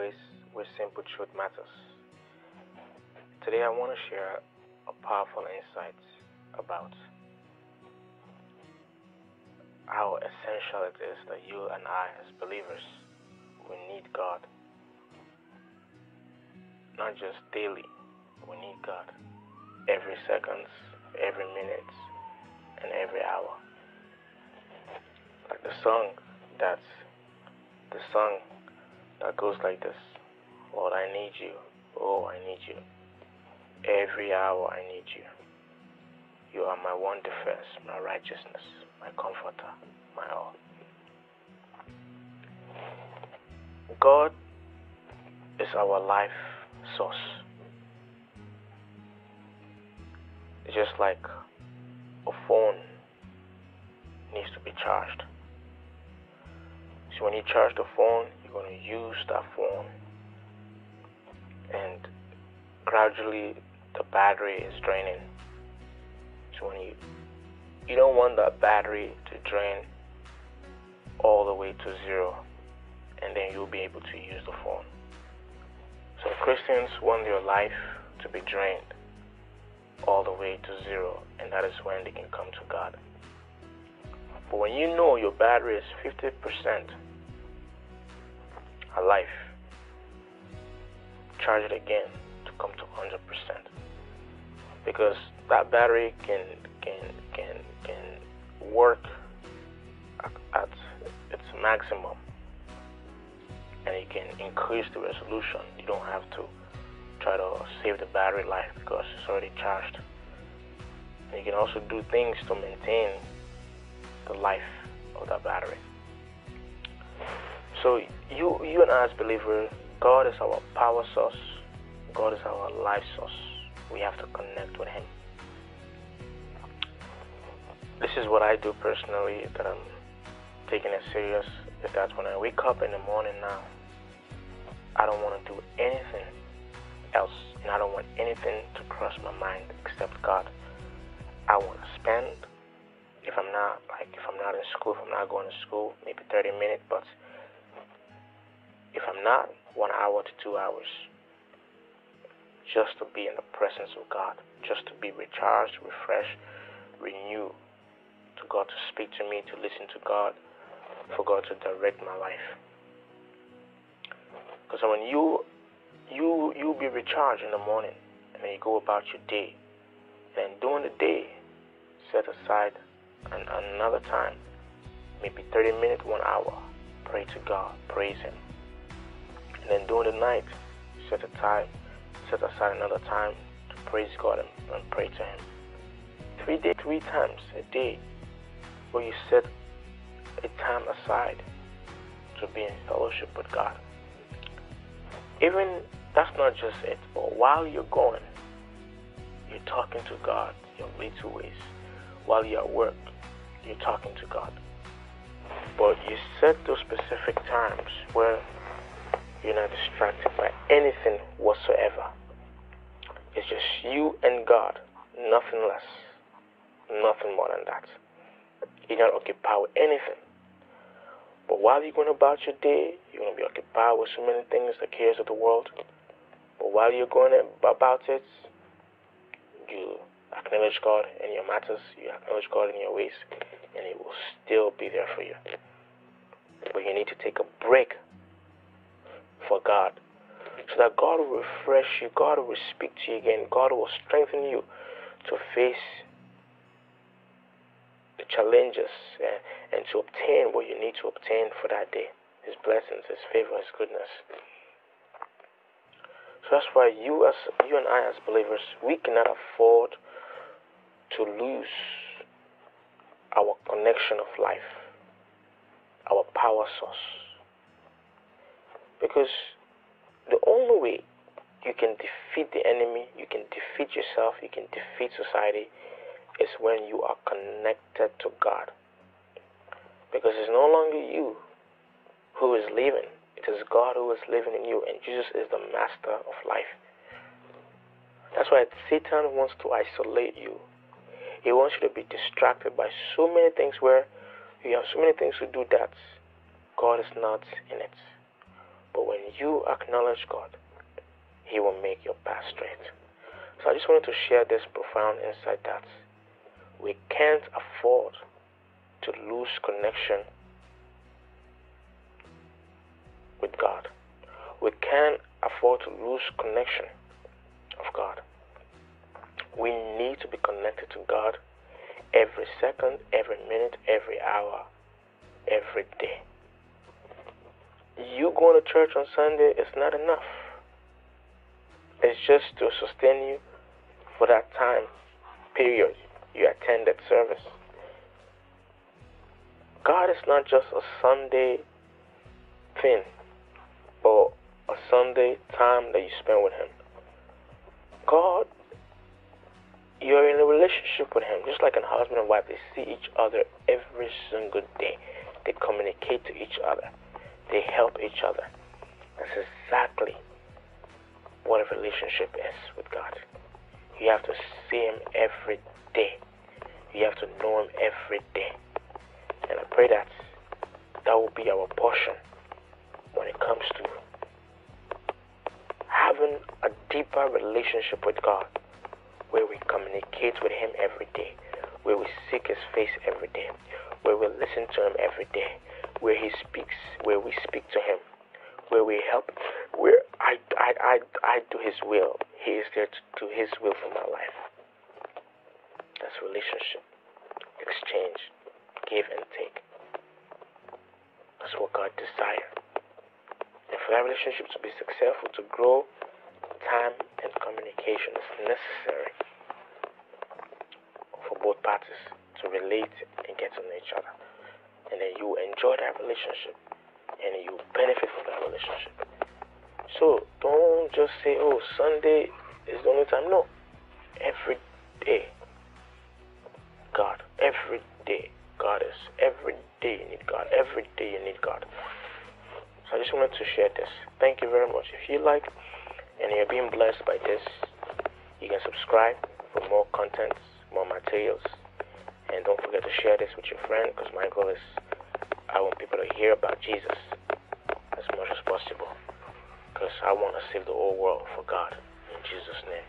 place where simple truth matters. Today, I want to share a powerful insight about how essential it is that you and I, as believers, we need God. Not just daily, we need God every second, every minute, and every hour. Like the song that's the song that goes like this Lord, I need you. Oh, I need you. Every hour I need you. You are my one defense, my righteousness, my comforter, my all. God is our life source. It's just like a phone needs to be charged. So when you charge the phone, you're going to use that phone, and gradually the battery is draining. So when you you don't want that battery to drain all the way to zero, and then you'll be able to use the phone. So Christians want their life to be drained all the way to zero, and that is when they can come to God. But when you know your battery is 50% alive, charge it again to come to 100%. Because that battery can can can can work at, its maximum and it can increase the resolution. You don't have to try to save the battery life because it's already charged. And you can also do things to maintain the life of that battery. So you you and I as believers, God is our power source. God is our life source. We have to connect with Him. This is what I do personally that I'm taking it serious. Is that when I wake up in the morning now, I don't want to do anything else, and I don't want anything to cross my mind except God. I want to spend, if I'm not like if I'm not in school, if I'm not going to school, maybe 30 minutes, but if I'm not, one hour to two hours, just to be in the presence of God, just to be recharged, refreshed, renewed, to God to speak to me, to listen to God, for God to direct my life. Because when you you you'll be recharged in the morning, and then you go about your day, and during the day, set aside an, another time, maybe 30 minutes, one hour, pray to God, praise Him. During the night, set aside, set aside another time to praise God and, and pray to Him. Three day, three times a day, where you set a time aside to be in fellowship with God. Even that's not just it, but while you're going, you're talking to God your little ways. While you're at work, you're talking to God. But you set those specific times where distracted by anything whatsoever. It's just you and God, nothing less, nothing more than that. You're not occupied with anything. But while you're going about your day, you're going to be occupied with so many things, the cares of the world. But while you're going about it, you acknowledge God in your matters, you acknowledge God in your ways, and He will still be there for you. But you need to take a break God. So that God will refresh you, God will speak to you again, God will strengthen you to face the challenges and, and to obtain what you need to obtain for that day His blessings, His favor, His goodness. So that's why you as you and I as believers, we cannot afford to lose our connection of life, our power source. Because the only way you can defeat the enemy, you can defeat yourself, you can defeat society, is when you are connected to God. Because it's no longer you who is living, it is God who is living in you, and Jesus is the master of life. That's why Satan wants to isolate you. He wants you to be distracted by so many things where you have so many things to do that God is not in it. But when you acknowledge God, He will make your path straight. So I just wanted to share this profound insight that we can't afford to lose connection with God. We can't afford to lose connection of God. We need to be connected to God every second, every minute, every hour, every day. You going to church on Sunday is not enough. It's just to sustain you for that time period you attended service. God is not just a Sunday thing or a Sunday time that you spend with Him. God, you're in a relationship with Him, just like a husband and wife. They see each other every single day, they communicate to each other, they help each other. That's exactly what a relationship is with God. You have to see Him every day, you have to know Him every day. And I pray that that will be our portion when it comes to having a deeper relationship with God where we communicate with Him every day, where we seek His face every day, where we listen to Him every day, where He speaks, where we speak to Him, where we help, where I, I, I, I do His will. He is there to do His will for my life. That's relationship, exchange, give and take. That's what God desires. And for that relationship to be successful, to grow, time and communication is necessary for both parties to relate and get to know each other. And then you enjoy that relationship and you benefit from that relationship. So don't just say, oh, Sunday is the only time. No. Every day, God. Every day, God is. Every day you need God. Every day you need God. So I just wanted to share this. Thank you very much. If you like and you're being blessed by this, you can subscribe for more content, more materials. And don't forget to share this with your friend because my goal is I want people to hear about Jesus as much as possible because I want to save the whole world for God. In Jesus' name.